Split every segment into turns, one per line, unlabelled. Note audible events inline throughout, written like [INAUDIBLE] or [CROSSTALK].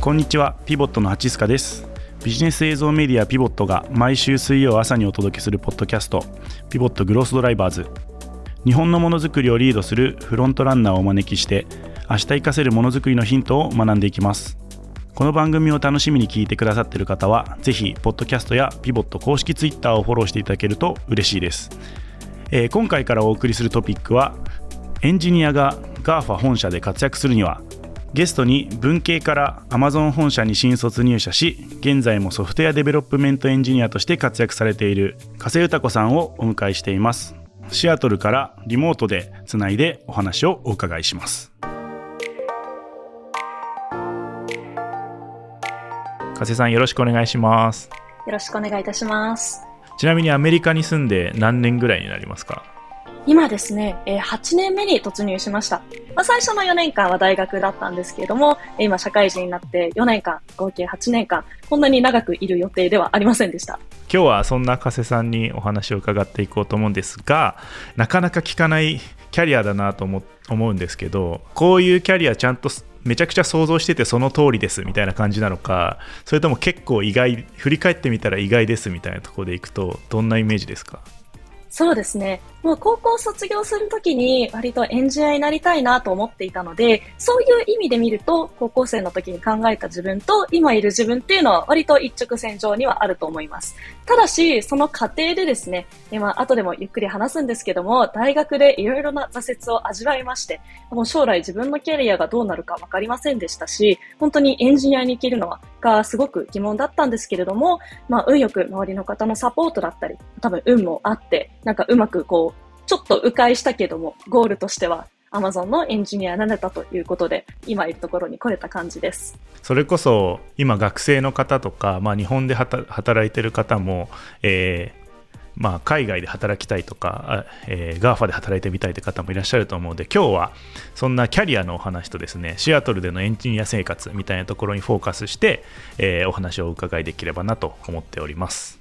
こんにちは。ピボットのハチスカです。ビジネス映像メディアピボットが毎週水曜朝にお届けするポッドキャストピボットグロースドライバーズ。日本のものづくりをリードするフロントランナーをお招きして明日活かせるものづくりのヒントを学んでいきます。この番組を楽しみに聞いてくださっている方はぜひポッドキャストやピボット公式ツイッターをフォローしていただけると嬉しいです、え今回からお送りするトピックはエンジニアが GAFA 本社で活躍するにはゲストに文系から Amazon 本社に新卒入社し現在も Software Development Engineer として活躍されている加瀬詩子さんをお迎えしています。シアトルからリモートでつないでお話をお伺いします。加瀬さんよろしくお願いします。
よろしくお願いいたします。
ちなみにアメリカに住んで何年ぐらいになりますか？
今ですね、えー8年目に突入しました。まあ、最初の4年間は大学だったんですけれども、えー今社会人になって4年間、合計8年間、こんなに長くいる予定ではありませんでした。
今日はそんな加瀬さんにお話を伺っていこうと思うんですがなかなか聞かないキャリアだなと思思うんですけどこういうキャリアちゃんとめちゃくちゃ想像しててその通りですみたいな感じなのかそれとも結構意外振り返ってみたら意外ですみたいなところでいくとどんなイメージですか？
そうですね。もう高校卒業するときに割とエンジニアになりたいなと思っていたので、そういう意味で見ると、高校生の時に考えた自分と今いる自分っていうのは割と一直線上にはあると思います。ただし、その過程でですね、今後でもゆっくり話すんですけども、大学でいろいろな挫折を味わいまして、もう将来自分のキャリアがどうなるかわかりませんでしたし、本当にエンジニアに生きるのはがすごく疑問だったんですけれども、まあ、運よく周りの方のサポートだったり、多分運もあって、なんかうまくこう、ちょっと迂回したけども、ゴールとしては Amazon のエンジニアになれたということで、今いるところに来れた感じです。
それこそ今学生の方とか、まあ、日本で働いてる方も、えーまあ、海外で働きたいとか、えー、GAFA で働いてみたいという方もいらっしゃると思うので今日はそんなキャリアのお話とですねシアトルでのエンジニア生活みたいなところにフォーカスして、えーお話をお伺いできればなと思っております。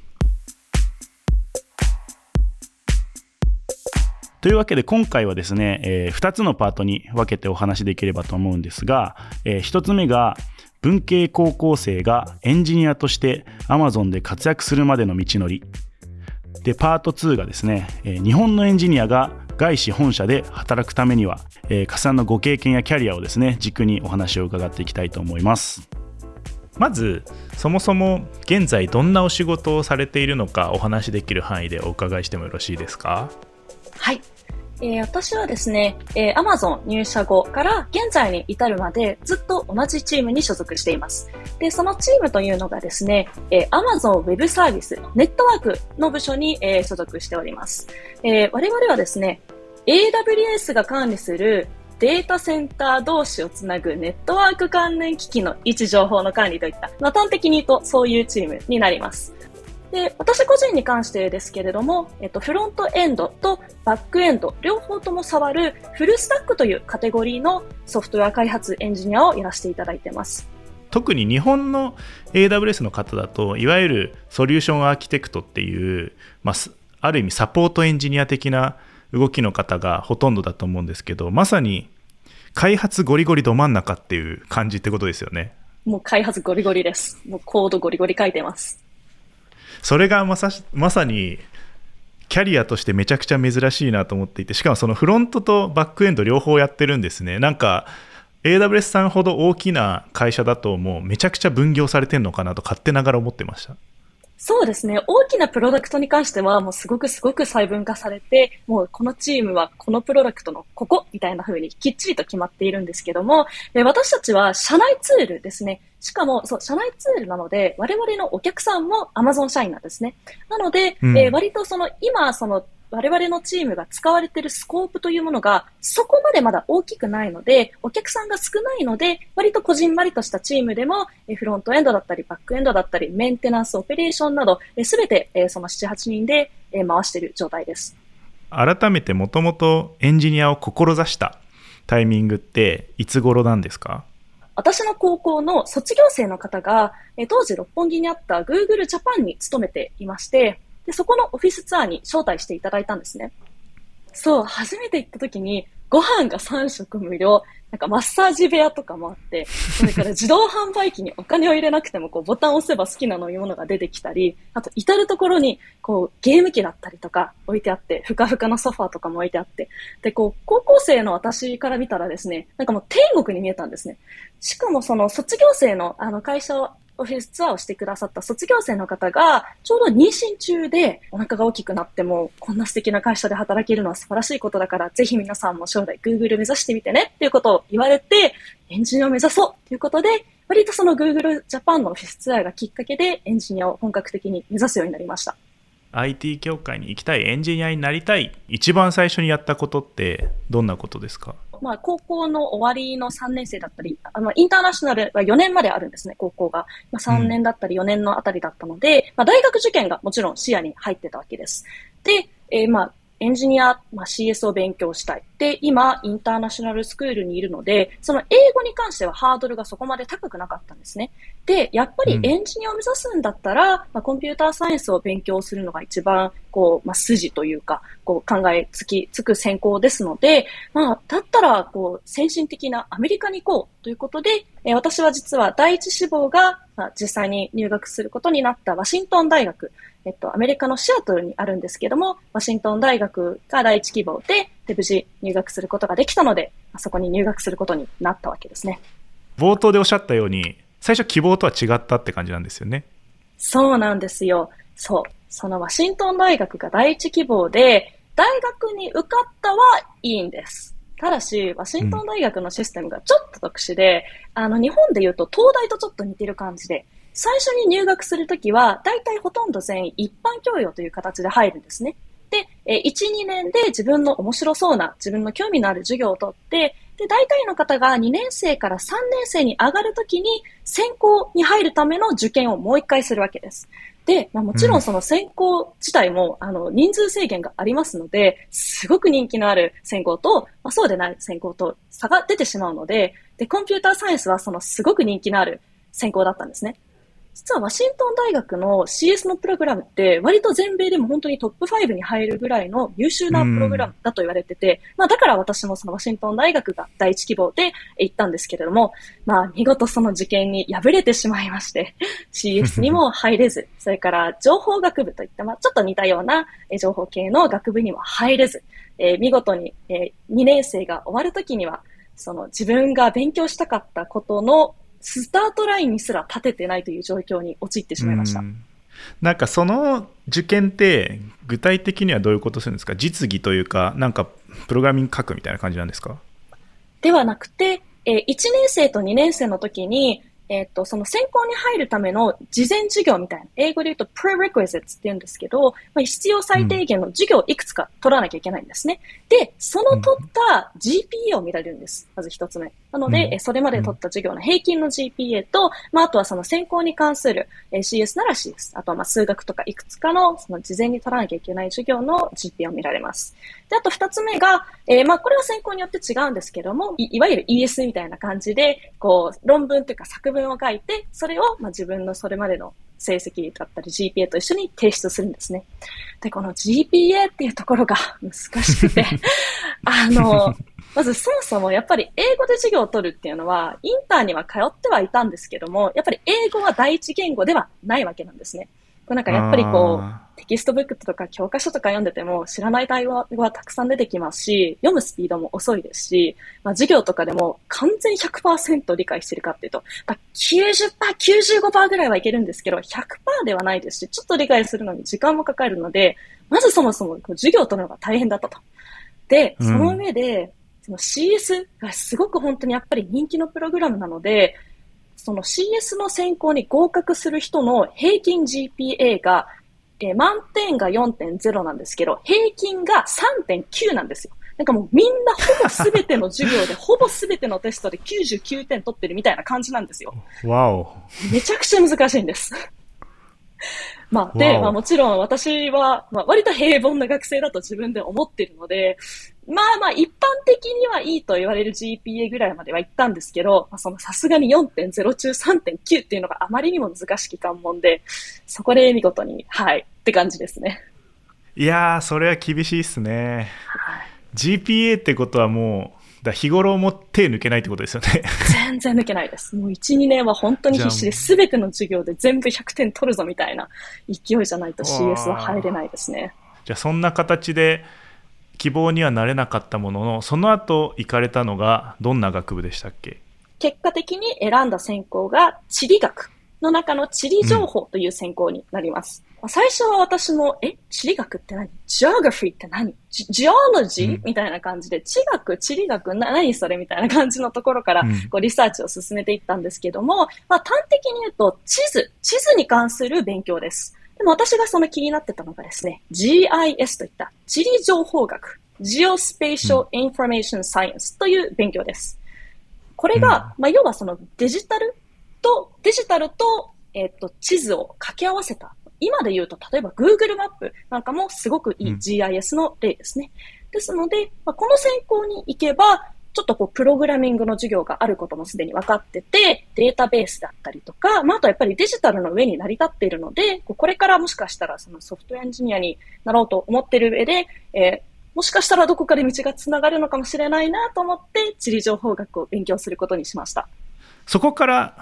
というわけで今回はですね、え2つのパートに分けてお話しできればと思うんですが、え1つ目が文系高校生がエンジニアとして Amazon で活躍するまでの道のり。でパート2がですね、えー日本のエンジニアが外資本社で働くためには、えー、加さんのご経験やキャリアをですね軸にお話を伺っていきたいと思います。まずそもそも現在どんなお仕事をされているのかお話しできる範囲でお伺いしてもよろしいですか？
はい。えー私はですね、えー Amazon 入社後から現在に至るまでずっと同じチームに所属しています。で、そのチームというのがですね、えー Amazon Web サービス、ネットワークの部署に、えー所属しております。えー我々はですね、AWS が管理するデータセンター同士をつなぐネットワーク関連機器の位置情報の管理といった、まあ、端的に言うとそういうチームになります。で、私個人に関してですけれども、えっと、フロントエンドとバックエンド、両方とも触るフルスタックというカテゴリーのソフトウェア開発エンジニアをやらせていただいてます。
特に日本の AWS の方だといわゆるソリューションアーキテクトっていう、まあ、すある意味サポートエンジニア的な動きの方がほとんどだと思うんですけどまさに開発ゴリゴリど真ん中っていう感じってことですよね
もう開発ゴリゴリです。もうコードゴリゴリ書いてます。
それがまさしまさにキャリアとしてめちゃくちゃ珍しいなと思っていてしかもそのフロントとバックエンド両方やってるんですねなんか AWS さんほど大きな会社だともうめちゃくちゃ分業されてるのかなと勝手ながら思ってました
そうですね。大きなプロダクトに関しては、もうすごくすごく細分化されて、もうこのチームはこのプロダクトのここみたいな風にきっちりと決まっているんですけども、私たちは社内ツールですね。しかも、そう、社内ツールなので、我々のお客さんも Amazon 社員なんですね。なので、
うん
えー割とその、今、その、我々のチームが使われているスコープというものがそこまでまだ大きくないので、お客さんが少ないので、割とこじんまりとしたチームでも、えーフロントエンドだったり、バックエンドだったり、メンテナンス、オペレーションなど、すべて、えーその7、8人で、えー回している状態です。
改めてもともとエンジニアを志したタイミングっていつ頃なんですか？
私の高校の卒業生の方が、え当時六本木にあった Google Japan に勤めていまして、で、そこのオフィスツアーに招待していただいたんですね。そう、初めて行った時に、ご飯が3食無料、なんかマッサージ部屋とかもあって、それから自動販売機にお金を入れなくても、こうボタンを押せば好きな飲み物が出てきたり、あと至るところに、こうゲーム機だったりとか置いてあって、ふかふかのソファーとかも置いてあって、で、こう、高校生の私から見たらですね、なんかもう天国に見えたんですね。しかもその卒業生のあの会社をオフィスツアーをしてくださった卒業生の方が、ちょうど妊娠中でお腹が大きくなっても、こんな素敵な会社で働けるのは素晴らしいことだから、ぜひ皆さんも将来 Google 目指してみてねっていうことを言われて、エンジニアを目指そうということで、割とその Google Japan のオフィスツアーがきっかけでエンジニアを本格的に目指すようになりました。
IT 業界に行きたい、エンジニアになりたい、一番最初にやったことってどんなことですか？
まあ、高校の終わりの3年生だったり、あの、インターナショナルは4年まであるんですね、高校が。まあ、3年だったり4年のあたりだったので、まあ、大学受験がもちろん視野に入ってたわけです。で、えー、まあ、エンジニア、まあ、CS を勉強したい。で、今、インターナショナルスクールにいるので、その英語に関してはハードルがそこまで高くなかったんですね。で、やっぱりエンジニアを目指すんだったら、うん、まあ、コンピューターサイエンスを勉強するのが一番、こう、まあ、筋というか、こう、考えつき、つく専攻ですので、まあ、だったら、こう、先進的なアメリカに行こうということで、えー、私は実は第一志望が、まあ、実際に入学することになったワシントン大学、えっと、アメリカのシアトルにあるんですけども、ワシントン大学が第一希望で、で、無事入学することができたので、そこに入学することになったわけですね。
冒頭でおっしゃったように、最初希望とは違ったって感じなんですよね。
そうなんですよ。そう。そのワシントン大学が第一希望で、大学に受かったはいいんです。ただし、ワシントン大学のシステムがちょっと特殊で、うん、あの、日本で言うと東大とちょっと似てる感じで、最初に入学するときは、大体ほとんど全員一般教養という形で入るんですね。で、え1、2年で自分の面白そうな、自分の興味のある授業をとって、で、大体の方が2年生から3年生に上がるときに、専攻に入るための受験をもう一回するわけです。で、まあ、もちろんその専攻自体も、あの、人数制限がありますので、すごく人気のある専攻と、まあ、そうでない専攻と差が出てしまうので、で、コンピューターサイエンスはそのすごく人気のある専攻だったんですね。実はワシントン大学の CS のプログラムって割と全米でも本当にトップ5に入るぐらいの優秀なプログラムだと言われてて、まあだから私もそのワシントン大学が第一希望で行ったんですけれども、まあ見事その受験に敗れてしまいまして、CS にも入れず、[LAUGHS] それから情報学部といった、まあちょっと似たような情報系の学部にも入れず、えー、見事に、えー、2年生が終わるときには、その自分が勉強したかったことのスタートラインにすら立ててないという状況に陥ってしまいました。ん
なんかその受験って具体的にはどういうことするんですか？実技というか、なんかプログラミング書くみたいな感じなんですか？
ではなくて、えー、1年生と2年生の時に、えっ、ー、と、その専攻に入るための事前授業みたいな、英語で言うと prerequisites って言うんですけど、まあ、必要最低限の授業をいくつか取らなきゃいけないんですね。で、その取った GPA を見られるんです。まず一つ目。なので、うん、それまで取った授業の平均の GPA と、まあ、あとはその専攻に関する、え CS なら CS、あとはまあ数学とかいくつかの、その事前に取らなきゃいけない授業の GPA を見られます。で、あと二つ目が、えー、まあ、これは専攻によって違うんですけども、いいわゆる ES みたいな感じで、こう、論文というか作文を書いて、それを、まあ、自分のそれまでの成績だったり GPA と一緒に提出するんですね。で、この GPA っていうところが難しくて [LAUGHS] あの、まずそもそもやっぱり英語で授業を取るっていうのは、インターには通ってはいたんですけども、やっぱり英語は第一言語ではないわけなんですね。こうなんかやっぱりこう、 textbook とか教科書とか読んでても知らない単語はたくさん出てきますし、読むスピードも遅いですし、まあ、授業とかでも完全100%理解してるかっていうと、まあ、90%、95%ぐらいはいけるんですけど、100%ではないですし、ちょっと理解するのに時間もかかるので、まずそもそも授業を取るのが大変だったと。で、その上で、その CS がすごく本当にやっぱり人気のプログラムなので、その CS の専攻に合格する人の平均 GPA が、えー、満点が4.0なんですけど、平均が3.9なんですよ。なんかもうみんなほぼすべての授業で、[LAUGHS] ほぼすべてのテストで99点取ってるみたいな感じなんですよ。
わお。
めちゃくちゃ難しいんです。まあ、で、まあもちろん私は、まあ割と平凡な学生だと自分で思ってるので、まあまあ一般的にはいいと言われる GPA ぐらいまでは行ったんですけど、まあ、そのさすがに4.0中3.9っていうのがあまりにも難しき関門で、そこで見事に、はい、って感じですね。
いやー、それは厳しいっすね。はい GPA ってことはもう、だ日頃も手抜けないってことですよね。
全然抜けないです。もう1、2年は本当に必死で、すべての授業で全部100点取るぞみたいな勢いじゃないと CS は入れないですね。
じゃあそんな形で希望にはなれなかったものの、その後行かれたのがどんな学部でしたっけ？
結果的に選んだ専攻が地理学の中の地理情報という専攻になります。最初は私も、え、地理学って何 ?geography って何 ?geology?、
うん
みたいな感じで、地学、地理学、な、何それみたいな感じのところから
うん、
こう、リサーチを進めていったんですけども、まあ、端的に言うと、地図、地図に関する勉強です。でも私がその気になってたのがですね、GIS といった地理情報学、Geospatial Information Science という勉強です。これが、まあ、要はそのデジタルと、デジタルと、えっ、と、地図を掛け合わせた。今で言うと、例えば Google マップなんかもすごくいい
うん
GIS の例ですね。ですので、まあ、この専攻に行けば、ちょっとこう、プログラミングの授業があることもすでに分かってて、データベースだったりとか、まあ、あとやっぱりデジタルの上に成り立っているので、これからもしかしたらそのソフトウェアエンジニアになろうと思っている上で、えーもしかしたらどこかで道がつながるのかもしれないなと思って、地理情報学を勉強することにしました。
そこから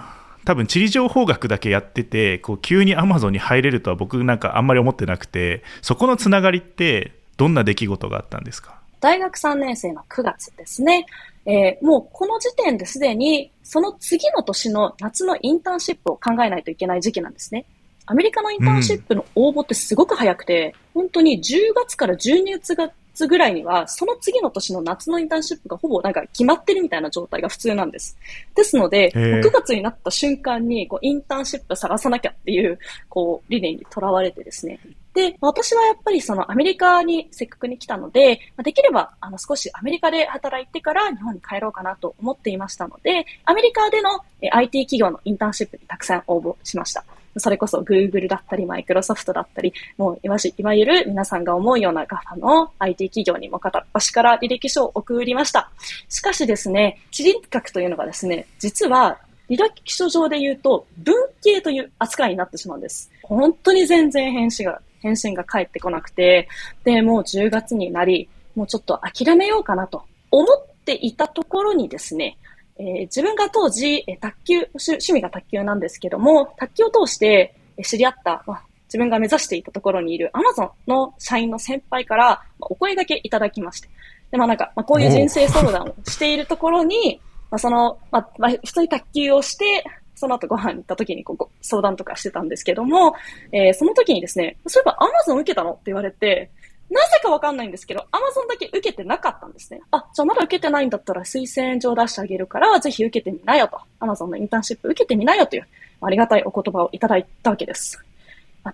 多分地理情報学だけやっててこう急に Amazon に入れるとは僕なんかあんまり思ってなくてそこのつながりってどんな出来事があったんですか？
大学3年生の9月ですね。えーもうこの時点ですでに、その次の年の夏のインターンシップを考えないといけない時期なんですね。アメリカのインターンシップの応募ってすごく早くて、うん本当に10月から12月がぐらいには、その次の年の夏のインターンシップがほぼなんか決まってるみたいな状態が普通なんです。ですので、
へー
9月になった瞬間にこうインターンシップ探さなきゃっていうこう理念にとらわれてですね。で、私はやっぱりそのアメリカにせっかくに来たので、まあできればあの少しアメリカで働いてから日本に帰ろうかなと思っていましたので、アメリカでのえ IT 企業のインターンシップにたくさん応募しました。それこそ Google だったり、マイクロソフトだったり、もういわしいわゆる皆さんが思うような GAFA の IT 企業にも片っ端から履歴書を送りました。しかしですね、地理学というのがですね、実は履歴書上で言うと文系という扱いになってしまうんです。本当に全然返信が、返信が返ってこなくて、で、もう10月になり、もうちょっと諦めようかなと思っていたところにですね、えー自分が当時、えー卓球、趣趣味が卓球なんですけども、卓球を通してえー知り合った、まあ、自分が目指していたところにいる Amazon の社員の先輩から、まあお声掛けいただきまして。で、まあなんか、まあこういう人生相談をしているところに、まあその、まあ、まあ普通に卓球をして、その後ご飯に行った時にこうご相談とかしてたんですけども、えーその時にですね、そういえば Amazon 受けたの？って言われて、なぜかわかんないんですけど、アマゾンだけ受けてなかったんですね。あ、じゃあまだ受けてないんだったら推薦状出してあげるから、ぜひ受けてみなよと。アマゾンのインターンシップ受けてみなよという、ありがたいお言葉をいただいたわけです。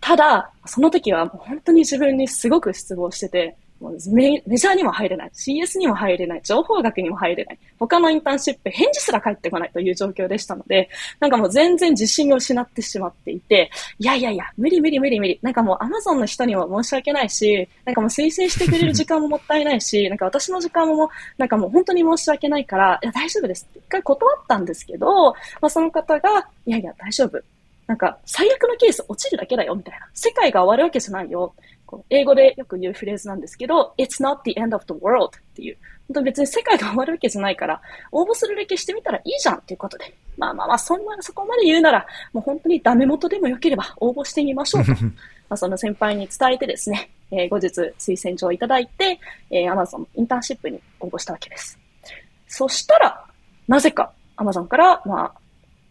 ただ、その時はもう本当に自分にすごく失望してて、もうメメジャーにも入れない、CS にも入れない、情報学にも入れない、他のインターンシップ返事すら返ってこないという状況でしたので、なんかもう全然自信を失ってしまっていて、いやいやいや、無理無理無理無理。なんかもう Amazon の人にも申し訳ないし、なんかもう推薦してくれる時間ももったいないし、[LAUGHS] なんか私の時間もなんかもう本当に申し訳ないから、いや大丈夫ですって一回断ったんですけど、まあその方が、いやいや大丈夫。なんか最悪のケース落ちるだけだよみたいな。世界が終わるわけじゃないよ。英語でよく言うフレーズなんですけど、It's not the end of the world っていう。本当に別に世界が終わるわけじゃないから、応募するだけしてみたらいいじゃんっていうことで。まあまあまあ、そんな、そこまで言うなら、もう本当にダメ元でもよければ応募してみましょうと。[LAUGHS] まあその先輩に伝えてですね、えー後日推薦状をいただいて、えー Amazon インターンシップに応募したわけです。そしたら、なぜか Amazon から、まあ、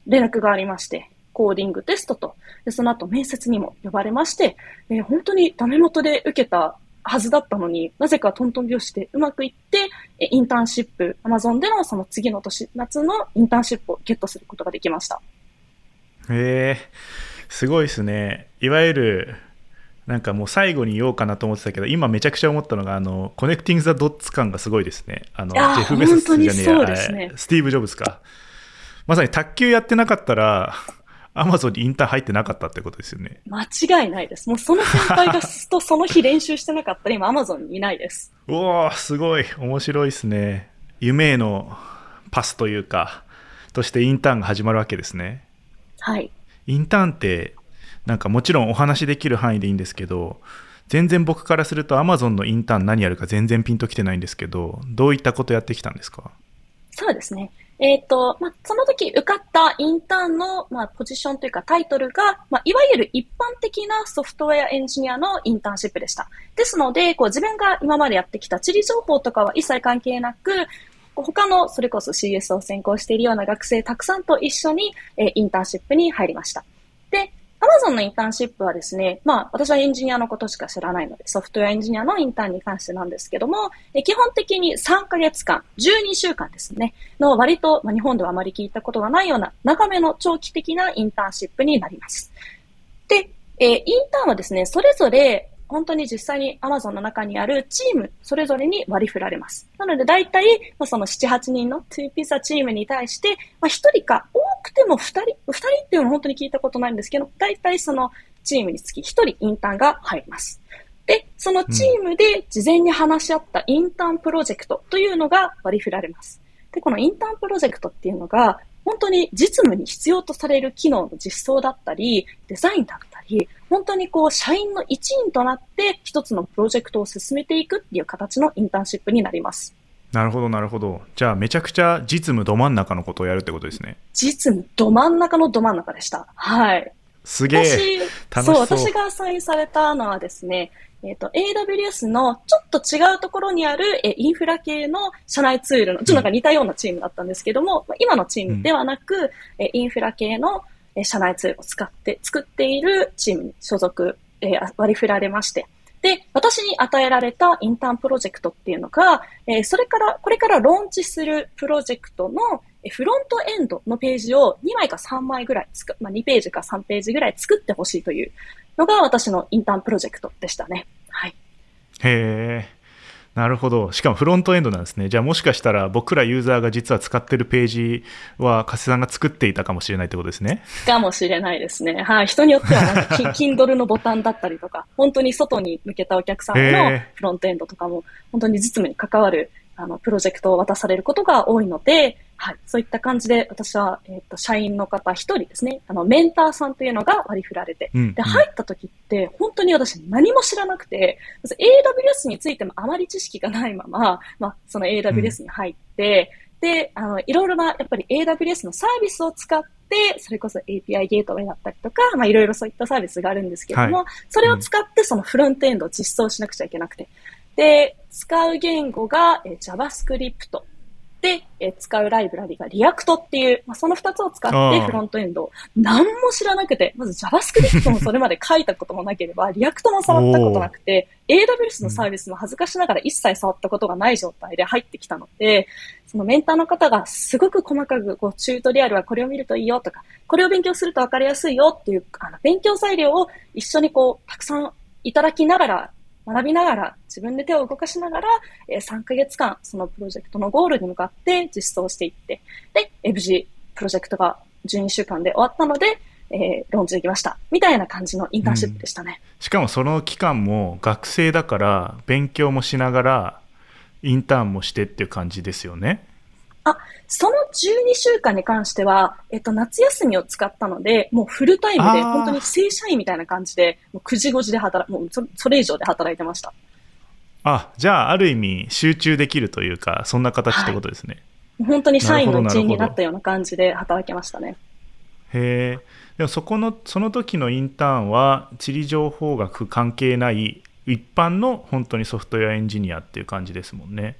連絡がありまして、コーディングテストと、でその後面接にも呼ばれまして、えー本当にダメ元で受けたはずだったのに、なぜかトントン拍子でうまくいって、えーインターンシップ、Amazon でのその次の年、夏のインターンシップをゲットすることができました。
へえすごいですね。いわゆるなんかもう最後に言おうかなと思ってたけど今めちゃくちゃ思ったのがあの connecting the dots 感がすごいですね。あのジェフ・ベゾスじゃねえ
ね
スティーブ・ジョブズか。まさに卓球やってなかったらアマゾンにインターン入ってなかったってことですよね
間違いないです。もうその先輩がとその日練習してなかったら今 Amazon にいないです。[LAUGHS]
おおすごい面白いですね夢へのパスというかとしてインターンが始まるわけですね
はい。
インターンってなんかもちろんお話しできる範囲でいいんですけど全然僕からすると Amazon のインターン何やるか全然ピンときてないんですけど、どういったことやってきたんですか？
そうですね。えっ、ー、と、まあ、その時受かったインターンの、まあ、ポジションというかタイトルが、まあ、いわゆる一般的なソフトウェアエンジニアのインターンシップでした。ですので、こう自分が今までやってきた地理情報とかは一切関係なく、他のそれこそ CS を専攻しているような学生たくさんと一緒に、えー、インターンシップに入りました。で、Amazon のインターンシップはですね、まあ私はエンジニアのことしか知らないので、ソフトウェアエンジニアのインターンに関してなんですけども、え基本的に3ヶ月間、12週間ですね、の割と、まあ、日本ではあまり聞いたことがないような長めの長期的なインターンシップになります。で、えー、インターンはですね、それぞれ本当に実際に Amazon の中にあるチーム、それぞれに割り振られます。なので、大体、まあ、その7、8人の2ピザチームに対して、まあ、1人か、多くても2人、2人っていうのは本当に聞いたことないんですけど、大体そのチームにつき1人インターンが入ります。で、そのチームで事前に話し合ったインターンプロジェクトというのが割り振られます。で、このインターンプロジェクトっていうのが、本当に実務に必要とされる機能の実装だったり、デザインだったり、本当にこう、社員の一員となって一つのプロジェクトを進めていくっていう形のインターンシップになります。
なるほど、なるほど。じゃあ、めちゃくちゃ実務ど真ん中のことをやるってことですね。
実務ど真ん中のど真ん中でした。はい。
すげえ。
そう、私がアサインされたのはですね、えっ、ー、と、AWS のちょっと違うところにある、えインフラ系の社内ツールの、ちょっとなんか似たようなチームだったんですけども、うん、今のチームではなく、え、インフラ系の、え社内ツールを使って作っているチームに所属、え割り振られまして、で、私に与えられたインターンプロジェクトっていうのが、えー、それから、これからローンチするプロジェクトのフロントエンドのページを2枚か3枚ぐらいつく、まあ、2ページか3ページぐらい作ってほしいというのが私のインターンプロジェクトでしたね。はい。
へえ。なるほど。しかもフロントエンドなんですね。じゃあもしかしたら僕らユーザーが実は使ってるページは加瀬さんが作っていたかもしれないってことですね。
かもしれないですね。はい。人によってはなんか Kindle [LAUGHS] のボタンだったりとか、本当に外に向けたお客さんのフロントエンドとかも、本当に実務に関わるあの、プロジェクトを渡されることが多いので、はい、そういった感じで、私は、えっ、ー、と、社員の方一人ですね、あの、メンターさんというのが割り振られて、うん、で、入った時って、本当に私何も知らなくて、AWS についてもあまり知識がないまま、まあ、その AWS に入って、うん、で、あの、いろいろな、やっぱり AWS のサービスを使って、それこそ API ゲートウェイだったりとか、まあ、いろいろそういったサービスがあるんですけども、はい、それを使ってそのフロントエンドを実装しなくちゃいけなくて、で、使う言語が、え JavaScript で、え使うライブラリが React っていう、まあ、その二つを使ってフロントエンド、何も知らなくて、まず JavaScript もそれまで書いたこともなければ、[LAUGHS] React も触ったことなくて、AWS のサービスも恥ずかしながら一切触ったことがない状態で入ってきたので、そのメンターの方がすごく細かく、こう、チュートリアルはこれを見るといいよとか、これを勉強すると分かりやすいよっていう、あの、勉強材料を一緒にこう、たくさんいただきながら学びながら、自分で手を動かしながら、えー、3ヶ月間、そのプロジェクトのゴールに向かって実装していって、で、FG プロジェクトが12週間で終わったので、えー、ローンチできました。みたいな感じのインターンシップでしたね。
うん、しかもその期間も学生だから、勉強もしながら、インターンもしてっていう感じですよね。
あ、その12週間に関しては、えっと、夏休みを使ったので、もうフルタイムで、本当に正社員みたいな感じで、もう9時5時で働もうそそれ以上で働いてました。
あ、じゃあ、ある意味、集中できるというか、そんな形ってことですね。
はい、本当に社員の一員になったような感じで働けましたね。
へえ。でもそこの、その時のインターンは、地理情報学関係ない一般の本当にソフトウェアエンジニアっていう感じですもんね。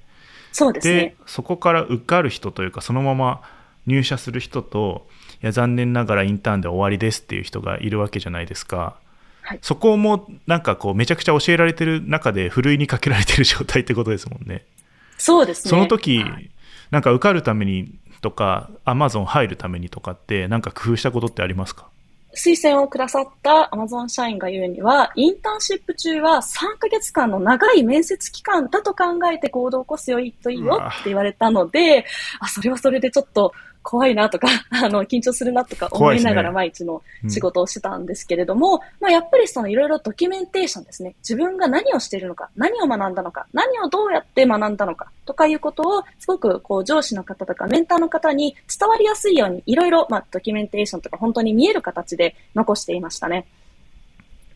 そうですね。
で、そこから受かる人というか、そのまま入社する人と、いや、残念ながらインターンで終わりですっていう人がいるわけじゃないですか。はい、そこもなんかこう、めちゃくちゃ教えられてる中で、ふるいにかけられてる状態ってことですもんね。
そうですね。
その時、はい、なんか受かるためにとか、アマゾン入るためにとかって、なんか工夫したことってありますか？
推薦をくださったアマゾン社員が言うには、インターンシップ中は3ヶ月間の長い面接期間だと考えて行動を起こすよいいといいよって言われたので、あ、それはそれでちょっと怖いなとか、[LAUGHS] あの、緊張するなとか思いながら毎日の仕事をしてたんですけれども、ねうん、まあやっぱりそのいろいろドキュメンテーションですね。自分が何をしているのか、何を学んだのか、何をどうやって学んだのかとかいうことを、すごくこう上司の方とかメンターの方に伝わりやすいように、いろいろまあドキュメンテーションとか本当に見える形で残していましたね。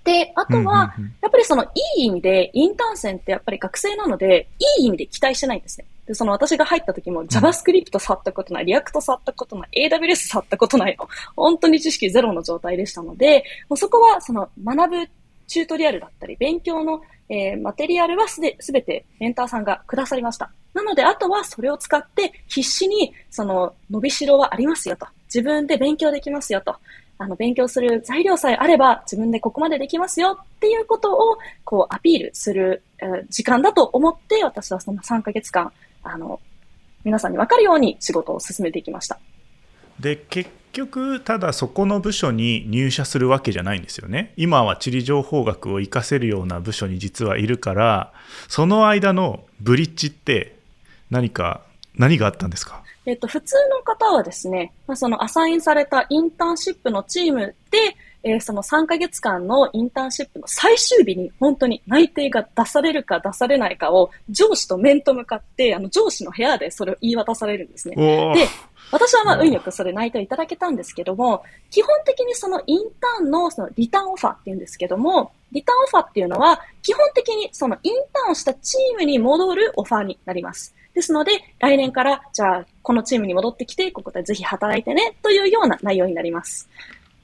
で、あとは、やっぱりそのいい意味で、インターン生ってやっぱり学生なので、いい意味で期待してないんですね。で、その私が入った時も JavaScript 触ったことない、React 触ったことない、AWS 触ったことないの、本当に知識ゼロの状態でしたので、もうそこはその学ぶチュートリアルだったり、勉強の、えーマテリアルはすべてメンターさんがくださりました。なので、あとはそれを使って必死に、その、伸びしろはありますよと。自分で勉強できますよと。あの、勉強する材料さえあれば自分でここまでできますよっていうことを、こう、アピールする、えー時間だと思って、私はその3ヶ月間、あの、皆さんに分かるように仕事を進めていきました。
で結局ただそこの部署に入社するわけじゃないんですよね今は地理情報学を活かせるような部署に実はいるからその間のブリッジって何か何があったんですか？
えっと、普通の方はですね、まあ、そのアサインされたインターンシップのチームで、えーその3ヶ月間のインターンシップの最終日に本当に内定が出されるか出されないかを上司と面と向かって、あの上司の部屋でそれを言い渡されるんですね。で、私はまあ
うん
運よくそれ内定をいただけたんですけども、基本的にそのインターンのそのリターンオファーっていうんですけども、リターンオファーっていうのは、基本的にそのインターンしたチームに戻るオファーになります。ですので、来年から、じゃあ、このチームに戻ってきて、ここでぜひ働いてね、というような内容になります。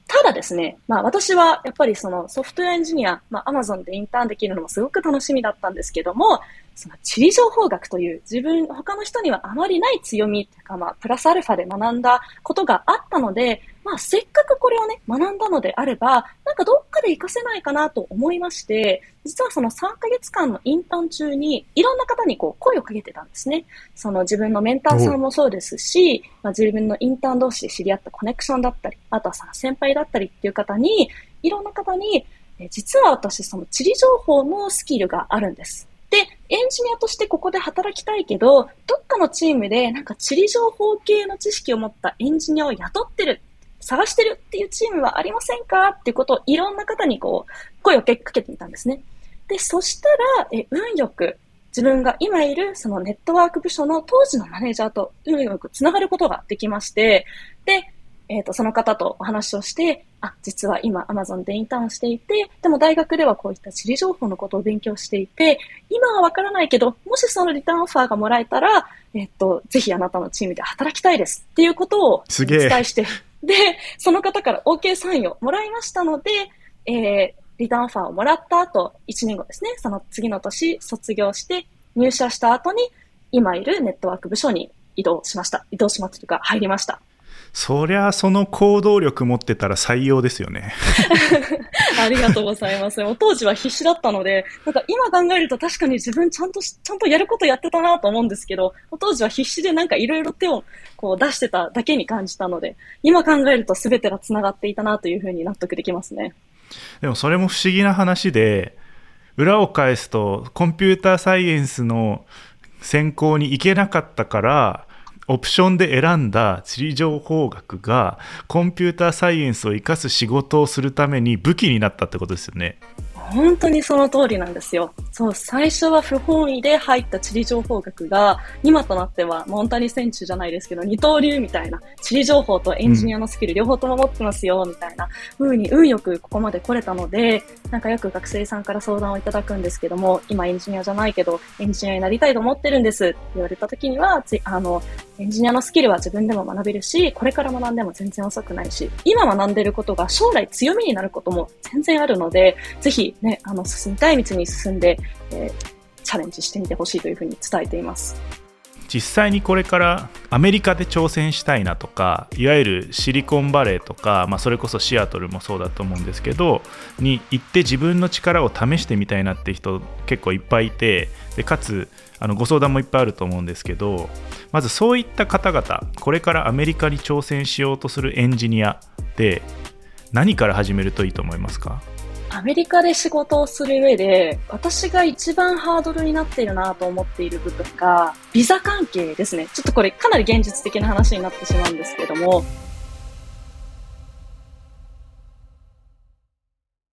ただですね、まあ私はやっぱりそのソフトウェアエンジニア、まあ Amazon でインターンできるのもすごく楽しみだったんですけども、その地理情報学という自分、他の人にはあまりない強みというか、まあプラスアルファで学んだことがあったので、まあせっかくこれをね、学んだのであれば、なんかどっかで活かせないかなと思いまして、実はその3ヶ月間のインターン中にいろんな方にこう声をかけてたんですね。その自分のメンターさんもそうですし、まあ、自分のインターン同士で知り合ったコネクションだったり、あとはその先輩だったりっていう方に、いろんな方に、え実は私その地理情報のスキルがあるんです。で、エンジニアとしてここで働きたいけど、どっかのチームでなんか地理情報系の知識を持ったエンジニアを雇ってる、探してるっていうチームはありませんか？っていうことをいろんな方にこう、声をかけてみたんですね。で、そしたら、え運よく、自分が今いるそのネットワーク部署の当時のマネージャーと運よくつながることができまして、で、えっ、と、その方とお話をして、あ、実は今 Amazon でインターンしていて、でも大学ではこういった地理情報のことを勉強していて、今はわからないけど、もしそのリターンオファーがもらえたら、えっ、と、ぜひあなたのチームで働きたいですっていうことをお伝えして、で、その方から OK サインをもらいましたので、えーリターンファーをもらった後、1年後ですね、その次の年卒業して入社した後に、今いるネットワーク部署に移動しました。移動しましたというか、入りました。
そりゃその行動力持ってたら採用ですよね [LAUGHS]
ありがとうございます。当時は必死だったので、なんか今考えると確かに自分ちゃんとし、ちゃんとやることやってたなと思うんですけど、当時は必死でなんかいろいろ手をこう出してただけに感じたので、今考えると全てが繋がっていたなというふうに納得できますね。
でもそれも不思議な話で裏を返すとコンピューターサイエンスの専攻に行けなかったからオプションで選んだ地理情報学がコンピューターサイエンスを生かす仕事をするために武器になったってことですよね。
本当にその通りなんですよ。そう、最初は不本意で入った地理情報学が、今となっては、モンタニ選手じゃないですけど、二刀流みたいな、地理情報とエンジニアのスキル両方とも持ってますよ、みたいな風に運よくここまで来れたので、なんかよく学生さんから相談をいただくんですけども、今エンジニアじゃないけど、エンジニアになりたいと思ってるんですって言われた時には、あの、エンジニアのスキルは自分でも学べるし、これから学んでも全然遅くないし、今学んでることが将来強みになることも全然あるので、ぜひね、あの、進みたい道に進んで、えーチャレンジしてみてほしいというふうに伝えています。
実際にこれからアメリカで挑戦したいなとかいわゆるシリコンバレーとか、まあ、それこそシアトルもそうだと思うんですけどに行って自分の力を試してみたいなって人結構いっぱいいてでかつあのご相談もいっぱいあると思うんですけどまずそういった方々これからアメリカに挑戦しようとするエンジニアで何から始めるといいと思いますか？
アメリカで仕事をする上で、私が一番ハードルになっているなと思っている部分が、ビザ関係ですね。ちょっとこれかなり現実的な話になってしまうんですけども、